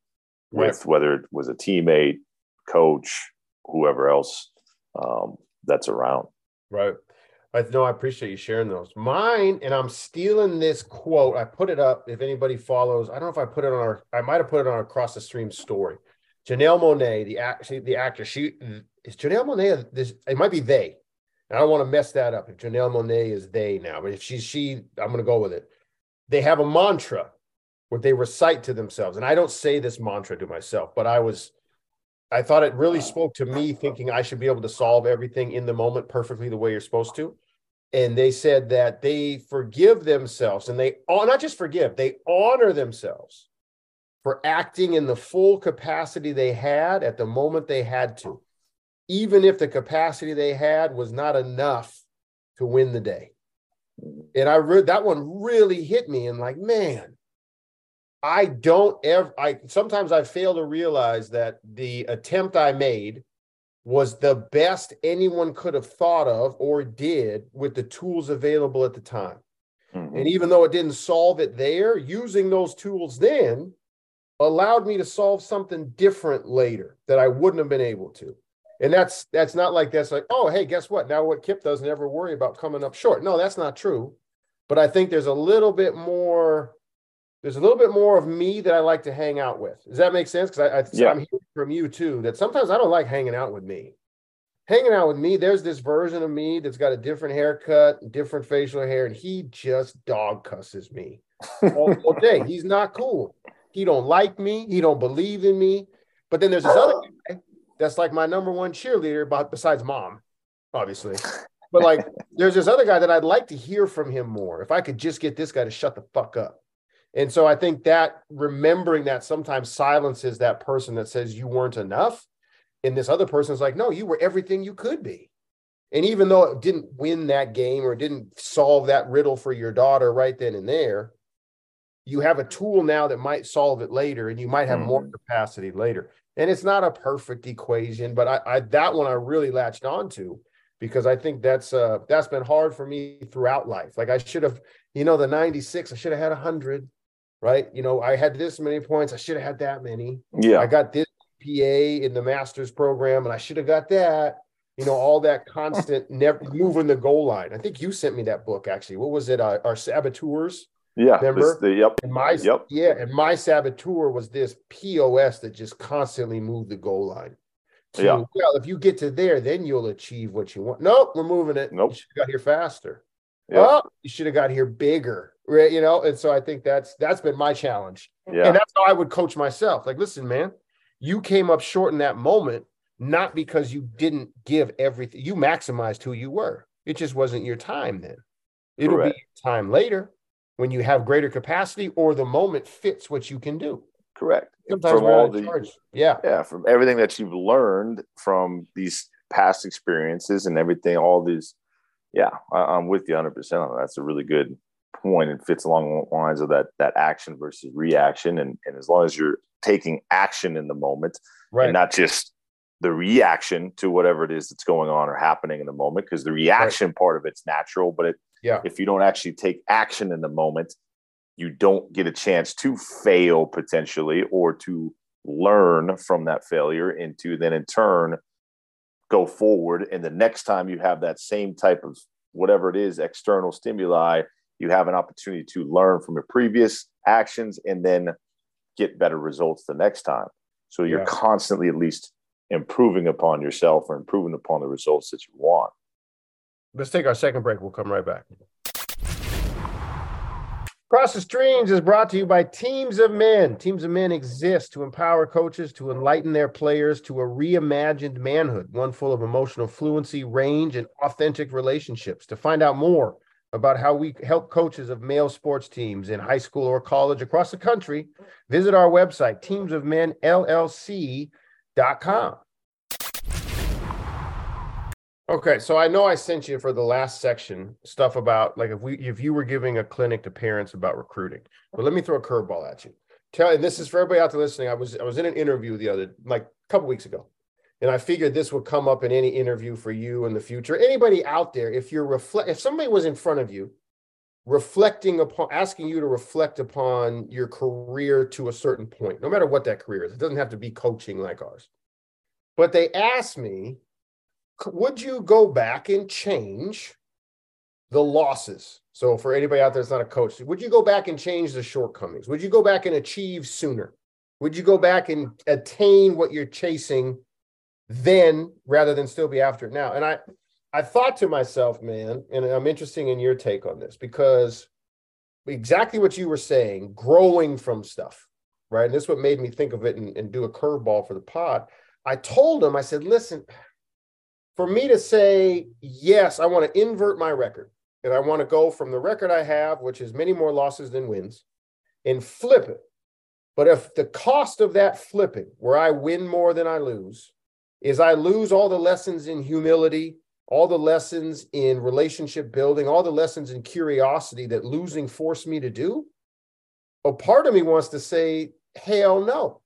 [SPEAKER 1] Right.
[SPEAKER 2] with whether it was a teammate coach whoever else um, that's around
[SPEAKER 1] Right. I know I appreciate you sharing those. Mine, and I'm stealing this quote. I put it up. If anybody follows, I don't know if I put it on our, I might have put it on our across the stream story. Janelle Monáe, the actually the actor, she is Janelle Monáe. This it might be they. And I don't want to mess that up. If Janelle Monáe is they now, but if she's she, I'm going to go with it. They have a mantra what they recite to themselves, and I don't say this mantra to myself, but I was I thought it really spoke to me thinking I should be able to solve everything in the moment perfectly the way you're supposed to. And they said that they forgive themselves and they oh, not just forgive, they honor themselves for acting in the full capacity they had at the moment they had to, even if the capacity they had was not enough to win the day. And I read that one really hit me and like, man, I don't ever I sometimes I fail to realize that the attempt I made was the best anyone could have thought of or did with the tools available at the time.
[SPEAKER 2] Mhm.
[SPEAKER 1] And even though it didn't solve it there, using those tools then allowed me to solve something different later that I wouldn't have been able to. And that's that's not like that's like, oh, hey, guess what? Now what Kip does never worry about coming up short. No, that's not true. But I think there's a little bit more, there's a little bit more of me that I like to hang out with. Does that make sense? Because I, I
[SPEAKER 2] Yeah.
[SPEAKER 1] I'm hearing from you too that sometimes I don't like hanging out with me. Hanging out with me, there's this version of me that's got a different haircut, different facial hair, and he just dog cusses me all, [laughs] all day. He's not cool. He don't like me. He don't believe in me. But then there's this other guy that's like my number one cheerleader, but besides mom, obviously. But like, there's this other guy that I'd like to hear from him more. If I could just get this guy to shut the fuck up. And so I think that remembering that sometimes silences that person that says you weren't enough. And this other person is like, no, you were everything you could be. And even though it didn't win that game or didn't solve that riddle for your daughter right then and there, you have a tool now that might solve it later and you might have more
[SPEAKER 2] Mhm.
[SPEAKER 1] capacity later. And it's not a perfect equation, but I, I that one I really latched onto because I think that's uh that's been hard for me throughout life. Like I should have, you know, the 96, I should have had a hundred, right? You know, I had this many points. I should have had that many.
[SPEAKER 2] Yeah.
[SPEAKER 1] I got this PA in the master's program and I should have got that. You know, all that constant [laughs] never moving the goal line. I think you sent me that book actually. What was it? Uh, our saboteurs.
[SPEAKER 2] Yeah.
[SPEAKER 1] Remember?
[SPEAKER 2] The, yep.
[SPEAKER 1] And my
[SPEAKER 2] Yep.
[SPEAKER 1] yeah, and my saboteur was this POS that just constantly moved the goal line. To,
[SPEAKER 2] Yeah.
[SPEAKER 1] Well, if you get to there, then you'll achieve what you want. Nope, we're moving it.
[SPEAKER 2] Nope.
[SPEAKER 1] You got here faster.
[SPEAKER 2] Yep.
[SPEAKER 1] Oh, you should have got here bigger. Right. You know, and so I think that's that's been my challenge.
[SPEAKER 2] Yeah.
[SPEAKER 1] And that's how I would coach myself. Like, listen, man, you came up short in that moment, not because you didn't give everything, you maximized who you were. It just wasn't your time then. It'll
[SPEAKER 2] Correct.
[SPEAKER 1] be your time later when you have greater capacity or the moment fits what you can do.
[SPEAKER 2] Correct.
[SPEAKER 1] Sometimes
[SPEAKER 2] From all the-
[SPEAKER 1] charge. Yeah.
[SPEAKER 2] yeah from everything that you've learned from these past experiences and everything all these yeah I, i'm with you 100% on that. That's a really good point. And fits along the lines of that that action versus reaction. And, and as long as you're taking action in the moment
[SPEAKER 1] Right.
[SPEAKER 2] and not just the reaction to whatever it is that's going on or happening in the moment because the reaction part of it's natural. But it,
[SPEAKER 1] yeah.
[SPEAKER 2] if you don't actually take action in the moment you don't get a chance to fail potentially or to learn from that failure and to then in turn go forward and the next time you have that same type of whatever it is external stimuli you have an opportunity to learn from your previous actions and then get better results the next time so you're
[SPEAKER 1] Yeah.
[SPEAKER 2] constantly at least improving upon yourself or improving upon the results that you want
[SPEAKER 1] Let's take our second break. We'll come right back. Cross the Streams is brought to you by Teams of Men. Teams of Men exist to empower coaches to enlighten their players to a reimagined manhood, one full of emotional fluency, range, and authentic relationships. To find out more about how we help coaches of male sports teams in high school or college across the country, visit our website, teamsofmenllc.com. Okay, so I know I sent you for the last section stuff about like if we if you were giving a clinic to parents about recruiting. But let me throw a curveball at you. Tell and this is for everybody out there listening. I was I was in an interview the other like a couple weeks ago, and I figured this would come up in any interview for you in the future. Anybody out there, if you're reflect if somebody was in front of you reflecting upon asking you to reflect upon your career to a certain point, no matter what that career is. It doesn't have to be coaching like ours. But they asked me would you go back and change the losses? So for anybody out there that's not a coach, would you go back and change the shortcomings? Would you go back and achieve sooner? Would you go back and attain what you're chasing then rather than still be after it now? And I I thought to myself, man, and I'm interested in your take on this because exactly what you were saying, growing from stuff, right? And this is what made me think of it and, and do a curveball for the pod. I told him, I said, listen, for me to say, yes, I want to invert my record and I want to go from the record I have, which is many more losses than wins, and flip it. But if the cost of that flipping, where I win more than I lose, is I lose all the lessons in humility, all the lessons in relationship building, all the lessons in curiosity that losing forced me to do, a part of me wants to say, hell no.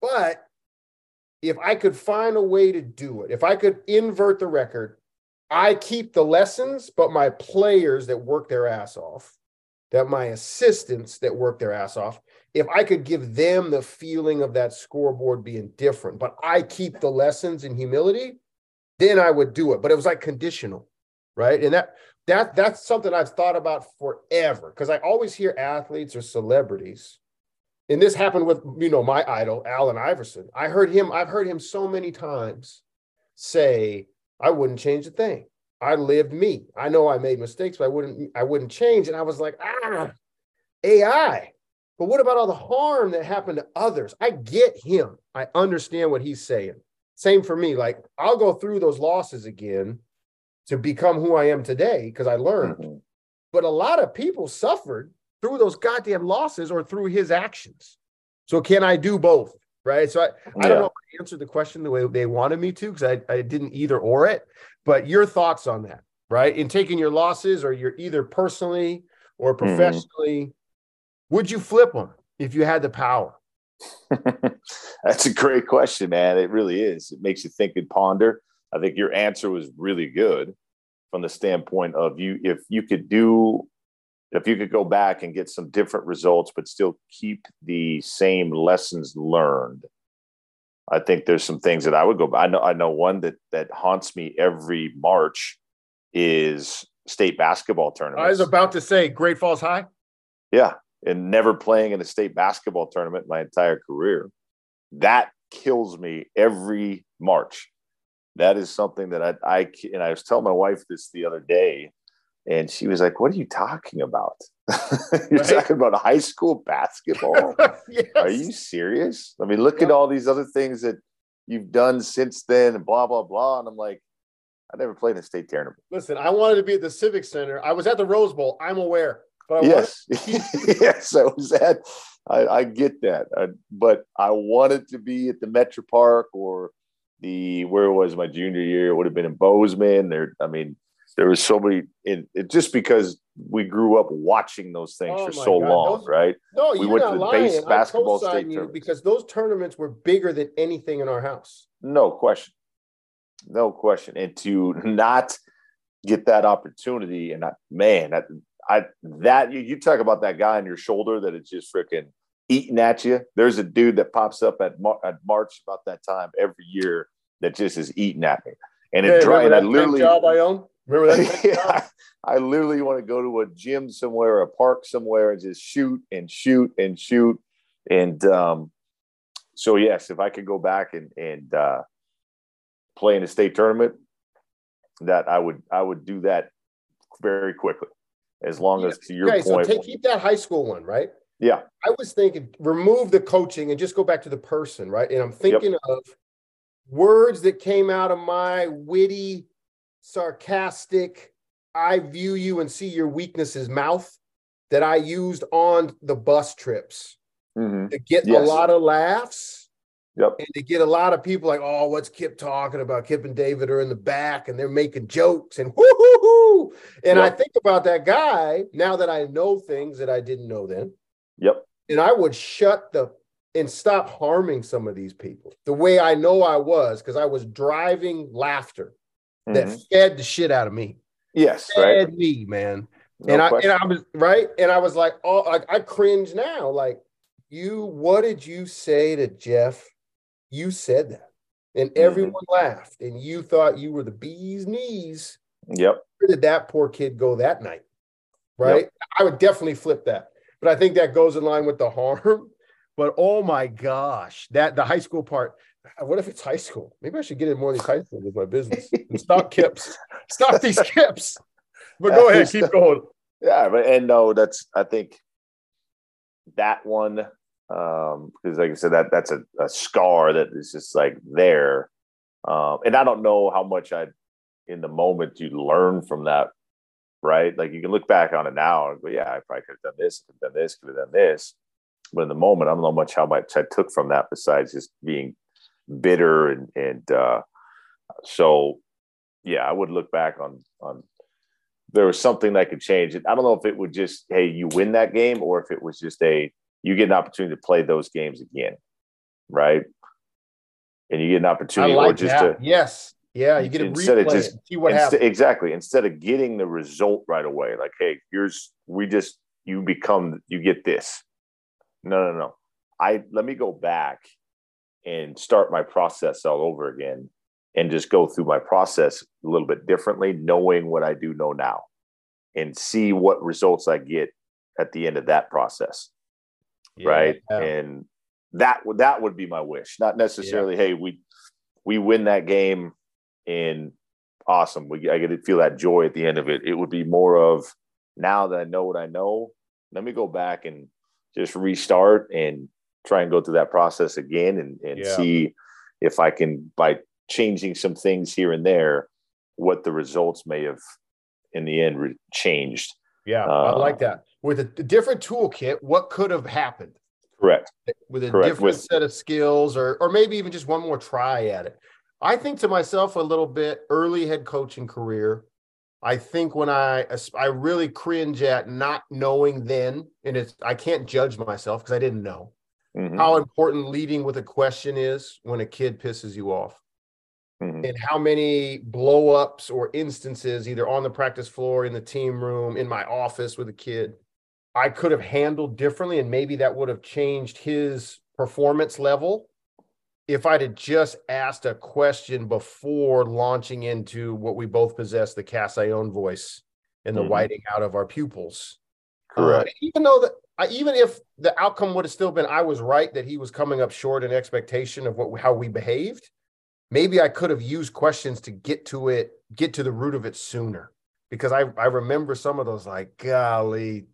[SPEAKER 1] But if I could find a way to do it, if I could invert the record, I keep the lessons, but my players that work their ass off, that my assistants that work their ass off, if I could give them the feeling of that scoreboard being different, but I keep the lessons in humility, then I would do it. But it was like conditional, right? And that that that's something I've thought about forever because I always hear athletes or celebrities and this happened with you know my idol Allen Iverson. I heard him. I've heard him so many times say, "I wouldn't change a thing. I lived me. I know I made mistakes, but I wouldn't. I wouldn't change." And I was like, "Ah, AI." But what about all the harm that happened to others? I get him. I understand what he's saying. Same for me. Like I'll go through those losses again to become who I am today because I learned.
[SPEAKER 2] Mhm.
[SPEAKER 1] But a lot of people suffered through those goddamn losses or through his actions. So can I do both? Right. So I, I don't know if I answered the question the way they wanted me to because I, I didn't either or it. But your thoughts on that, right? In taking your losses or you're either personally or mm-hmm. professionally, would you flip them if you had the power? [laughs]
[SPEAKER 2] That's a great question, man. It really is. It makes you think and ponder. I think your answer was really good from the standpoint of you if you could do if you could go back and get some different results, but still keep the same lessons learned, I think there's some things that I would go. I know I know one that that haunts me every March is state basketball tournament.
[SPEAKER 1] I was about to say Great Falls High.
[SPEAKER 2] Yeah, and never playing in a state basketball tournament my entire career. That kills me every March. That is something that I, I and I was telling my wife this the other day, and she was like, "What are you talking about? [laughs] You're right. talking about high school basketball? [laughs] yes. Are you serious? I mean, look at all these other things that you've done since then, and blah blah blah." And I'm like, I never played in a state tournament.
[SPEAKER 1] Listen, I wanted to be at the Civic Center. I was at the Rose Bowl. I'm aware.
[SPEAKER 2] But yes, [laughs] yes, I was at. I, I get that, I, but I wanted to be at the MetraPark or the where it was my junior year? It would have been in Bozeman. There, I mean, there was so many. In, it, just because we grew up watching those things oh for so God. long, those, right?
[SPEAKER 1] No,
[SPEAKER 2] we
[SPEAKER 1] went to the lying. base basketball state tournament because those tournaments were bigger than anything in our house.
[SPEAKER 2] No question, no question, and to not get that opportunity, and I, man, that I that you, you talk about that guy on your shoulder that it's just freaking eating at you. There's a dude that pops up at, Mar- at March about that time every year that just is eating at me, and it. And I literally
[SPEAKER 1] job I own. Remember
[SPEAKER 2] that? [laughs] yeah, I literally want to go to a gym somewhere, a park somewhere, and just shoot and shoot and shoot. And um, so, yes, if I could go back and and uh, play in a state tournament, that I would I would do that very quickly as long as to your
[SPEAKER 1] okay,
[SPEAKER 2] point.
[SPEAKER 1] So take, keep that high school one, right?
[SPEAKER 2] Yeah.
[SPEAKER 1] I was thinking remove the coaching and just go back to the person, right? And I'm thinking yep. of words that came out of my witty, sarcastic, I view you and see your weaknesses mouth that I used on the bus trips mm-hmm. to get yes. a lot of laughs
[SPEAKER 2] Yep.
[SPEAKER 1] And to get a lot of people like, oh, what's Kip talking about? Kip and David are in the back and they're making jokes and whoo hoo hoo. And yep. I think about that guy now that I know things that I didn't know then.
[SPEAKER 2] Yep.
[SPEAKER 1] And I would shut the and stop harming some of these people the way I know I was because I was driving laughter mm-hmm. that fed the shit out of me.
[SPEAKER 2] Yes,
[SPEAKER 1] fed right. me, man. No and question. I and I was right, and I was like, oh, like I cringe now. Like, you, what did you say to Jeff you said that. And mm-hmm. everyone mm-hmm. laughed, and you thought you were the bee's knees.
[SPEAKER 2] Yep.
[SPEAKER 1] Where did that poor kid go that night? Right. Yep. I would definitely flip that. But I think that goes in line with the harm. [laughs] But oh my gosh, that the high school part. [laughs] What if it's high school? Maybe I should get in more of these high schools with my business [laughs] and stop kips. Stop these kips. But go ahead, keep going.
[SPEAKER 2] Yeah, but and no, that's I think that one um because like i said that that's a, a scar that is just like there um and i don't know how much i in the moment you learn from that right like you can look back on it now and go yeah i probably could have done this could have done this could have done this but in the moment i don't know much how much i took from that besides just being bitter and and uh so yeah i would look back on on there was something that could change it i don't know if it would just hey you win that game or if it was just a you get an opportunity to play those games again, right? And you get an opportunity, like or just
[SPEAKER 1] that. to yes, yeah, you get to instead of just see what happens.
[SPEAKER 2] Exactly. Instead of getting the result right away, like, hey, here's we just you become you get this. No, no, no. I let me go back and start my process all over again and just go through my process a little bit differently, knowing what I do know now and see what results I get at the end of that process yeah, right? Yeah. And that would that would be my wish, not necessarily, yeah. hey, we we win that game and awesome. We I get to feel that joy at the end of it. It would be more of now that I know what I know, let me go back and just restart and try and go through that process again and, and see if I can by changing some things here and there, what the results may have in the end re- changed.
[SPEAKER 1] Yeah, uh, I like that with a different toolkit, what could have happened?
[SPEAKER 2] Correct.
[SPEAKER 1] With a
[SPEAKER 2] Correct.
[SPEAKER 1] different with, set of skills, or or maybe even just one more try at it. I think to myself a little bit early head coaching career. I think when I I really cringe at not knowing then, and it's I can't judge myself because I didn't know mm-hmm. how important leading with a question is when a kid pisses you off. mm-hmm. and how many blow ups or instances, either on the practice floor, in the team room, in my office with a kid, I could have handled differently. And maybe that would have changed his performance level if I'd have just asked a question before launching into what we both possess the cast voice and the mm-hmm. whiting out of our pupils.
[SPEAKER 2] Correct. Uh,
[SPEAKER 1] even though that I, even if the outcome would have still been I was right that he was coming up short in expectation of what how we behaved, maybe I could have used questions to get to it, get to the root of it sooner. Because I I remember some of those like, golly,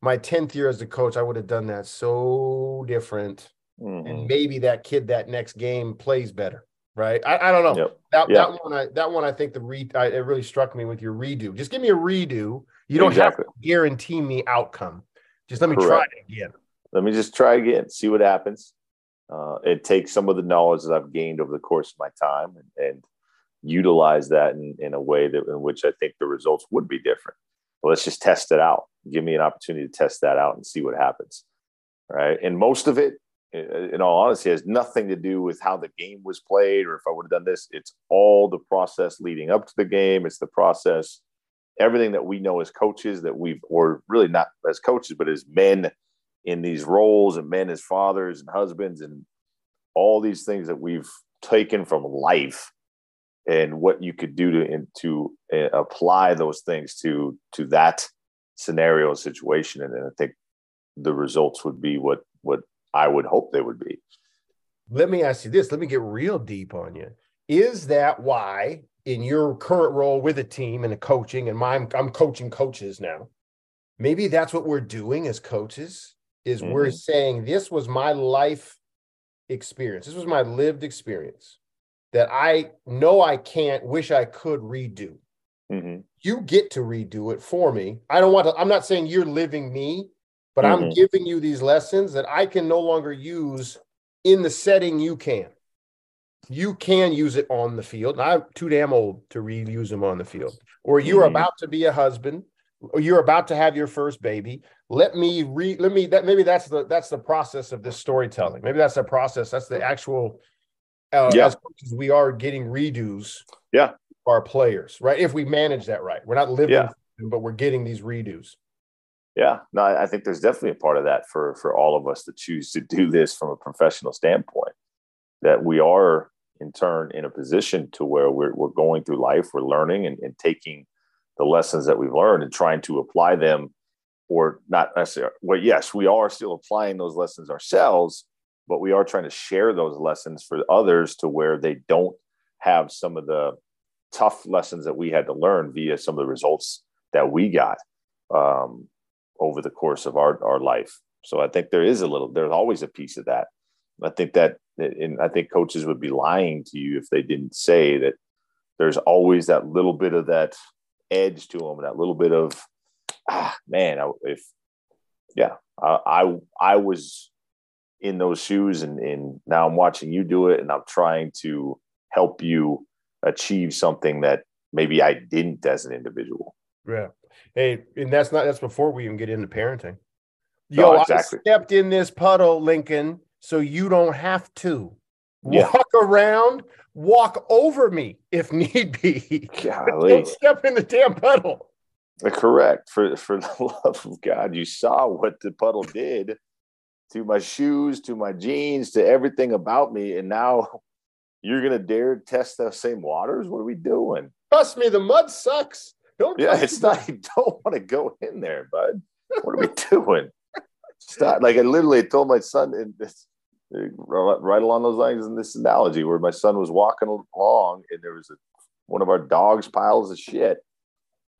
[SPEAKER 1] my 10th year as a coach, I would have done that so different. Mm-hmm. And maybe that kid that next game plays better. Right. I, I don't know. Yep. That, yep. that one I that one I think the re I, it really struck me with your redo. Just give me a redo. You don't exactly. have to guarantee me outcome just let me Correct. try it again.
[SPEAKER 2] Let me just try again, see what happens. Uh, it takes some of the knowledge that I've gained over the course of my time and, and utilize that in, in, a way that in which I think the results would be different. Well, let's just test it out. Give me an opportunity to test that out and see what happens. Right. And most of it, in all honesty, has nothing to do with how the game was played or if I would have done this. It's all the process leading up to the game. It's the process everything that we know as coaches that we've, or really not as coaches, but as men in these roles and men as fathers and husbands and all these things that we've taken from life and what you could do to to uh, apply those things to to that scenario situation. And, and i think the results would be what what i would hope they would be.
[SPEAKER 1] Let me ask you this. Let me get real deep on you. Is that why in your current role with a team and a coaching and my I'm coaching coaches now. Maybe that's what we're doing as coaches is mm-hmm. we're saying this was my life experience. This was my lived experience that I know I can't, wish I could redo. Mm-hmm. You get to redo it for me. I don't want to, I'm not saying you're living me, but mm-hmm. I'm giving you these lessons that I can no longer use in the setting you can you can use it on the field. I'm too damn old to reuse them on the field. Or you're mm-hmm. about to be a husband, or you're about to have your first baby. Let me re Let me that maybe that's the that's the process of this storytelling. Maybe that's the process. That's the actual. Uh, yeah. As coaches, we are getting redos.
[SPEAKER 2] Yeah.
[SPEAKER 1] Our players, right? If we manage that right, we're not living, yeah. them, but we're getting these redos.
[SPEAKER 2] Yeah, no, I think there's definitely a part of that for for all of us to choose to do this from a professional standpoint. That we are in turn in a position to where we're, we're going through life, we're learning and, and taking the lessons that we've learned and trying to apply them or not necessarily well yes we are still applying those lessons ourselves but we are trying to share those lessons for others to where they don't have some of the tough lessons that we had to learn via some of the results that we got um, over the course of our, our life. So i think there is a little there's always a piece of that. I think that, and I think coaches would be lying to you if they didn't say that there's always that little bit of that edge to them, that little bit of, ah, man, if, yeah, I, I, I was in those shoes and, and now I'm watching you do it and I'm trying to help you achieve something that maybe I didn't as an individual.
[SPEAKER 1] Yeah. Hey, and that's not, that's before we even get into parenting. Yo, no, exactly. I stepped in this puddle, Lincoln so you don't have to yeah. walk around, walk over me if need be. [laughs] don't step in the damn puddle.
[SPEAKER 2] Uh, correct. For for [laughs] the love of God, you saw what the puddle did to my shoes, to my jeans, to everything about me, and now [laughs] you're gonna dare test those same waters? What are we doing?
[SPEAKER 1] Trust me, the mud sucks. Don't.
[SPEAKER 2] Yeah, it's not. You don't want to go in there, bud. What are we doing? Stop! Like I literally told my son, and this right along those lines in this analogy where my son was walking along and there was a, one of our dogs piles of shit.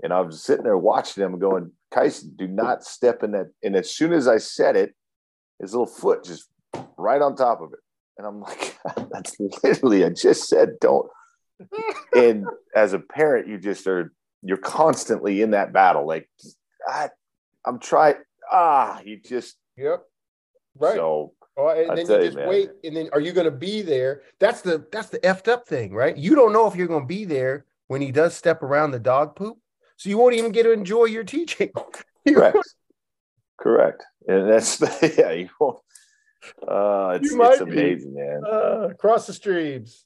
[SPEAKER 2] And i was sitting there watching him going Kyson, do not step in that. And as soon as i said it his little foot just right on top of it. And i'm like [laughs] that's literally i just said don't. [laughs] And as a parent you just are you're constantly in that battle. Like I, i'm trying ah you just
[SPEAKER 1] yep. Right. So Oh, and I then you just wait, and then are you going to be there? That's the that's the effed up thing, right? You don't know if you're going to be there when he does step around the dog poop, so you won't even get to enjoy your teaching. [laughs]
[SPEAKER 2] Correct. [laughs] Correct, and that's the, [laughs] yeah. You won't. Uh, it's, it's amazing, be. man.
[SPEAKER 1] Uh, across the streams.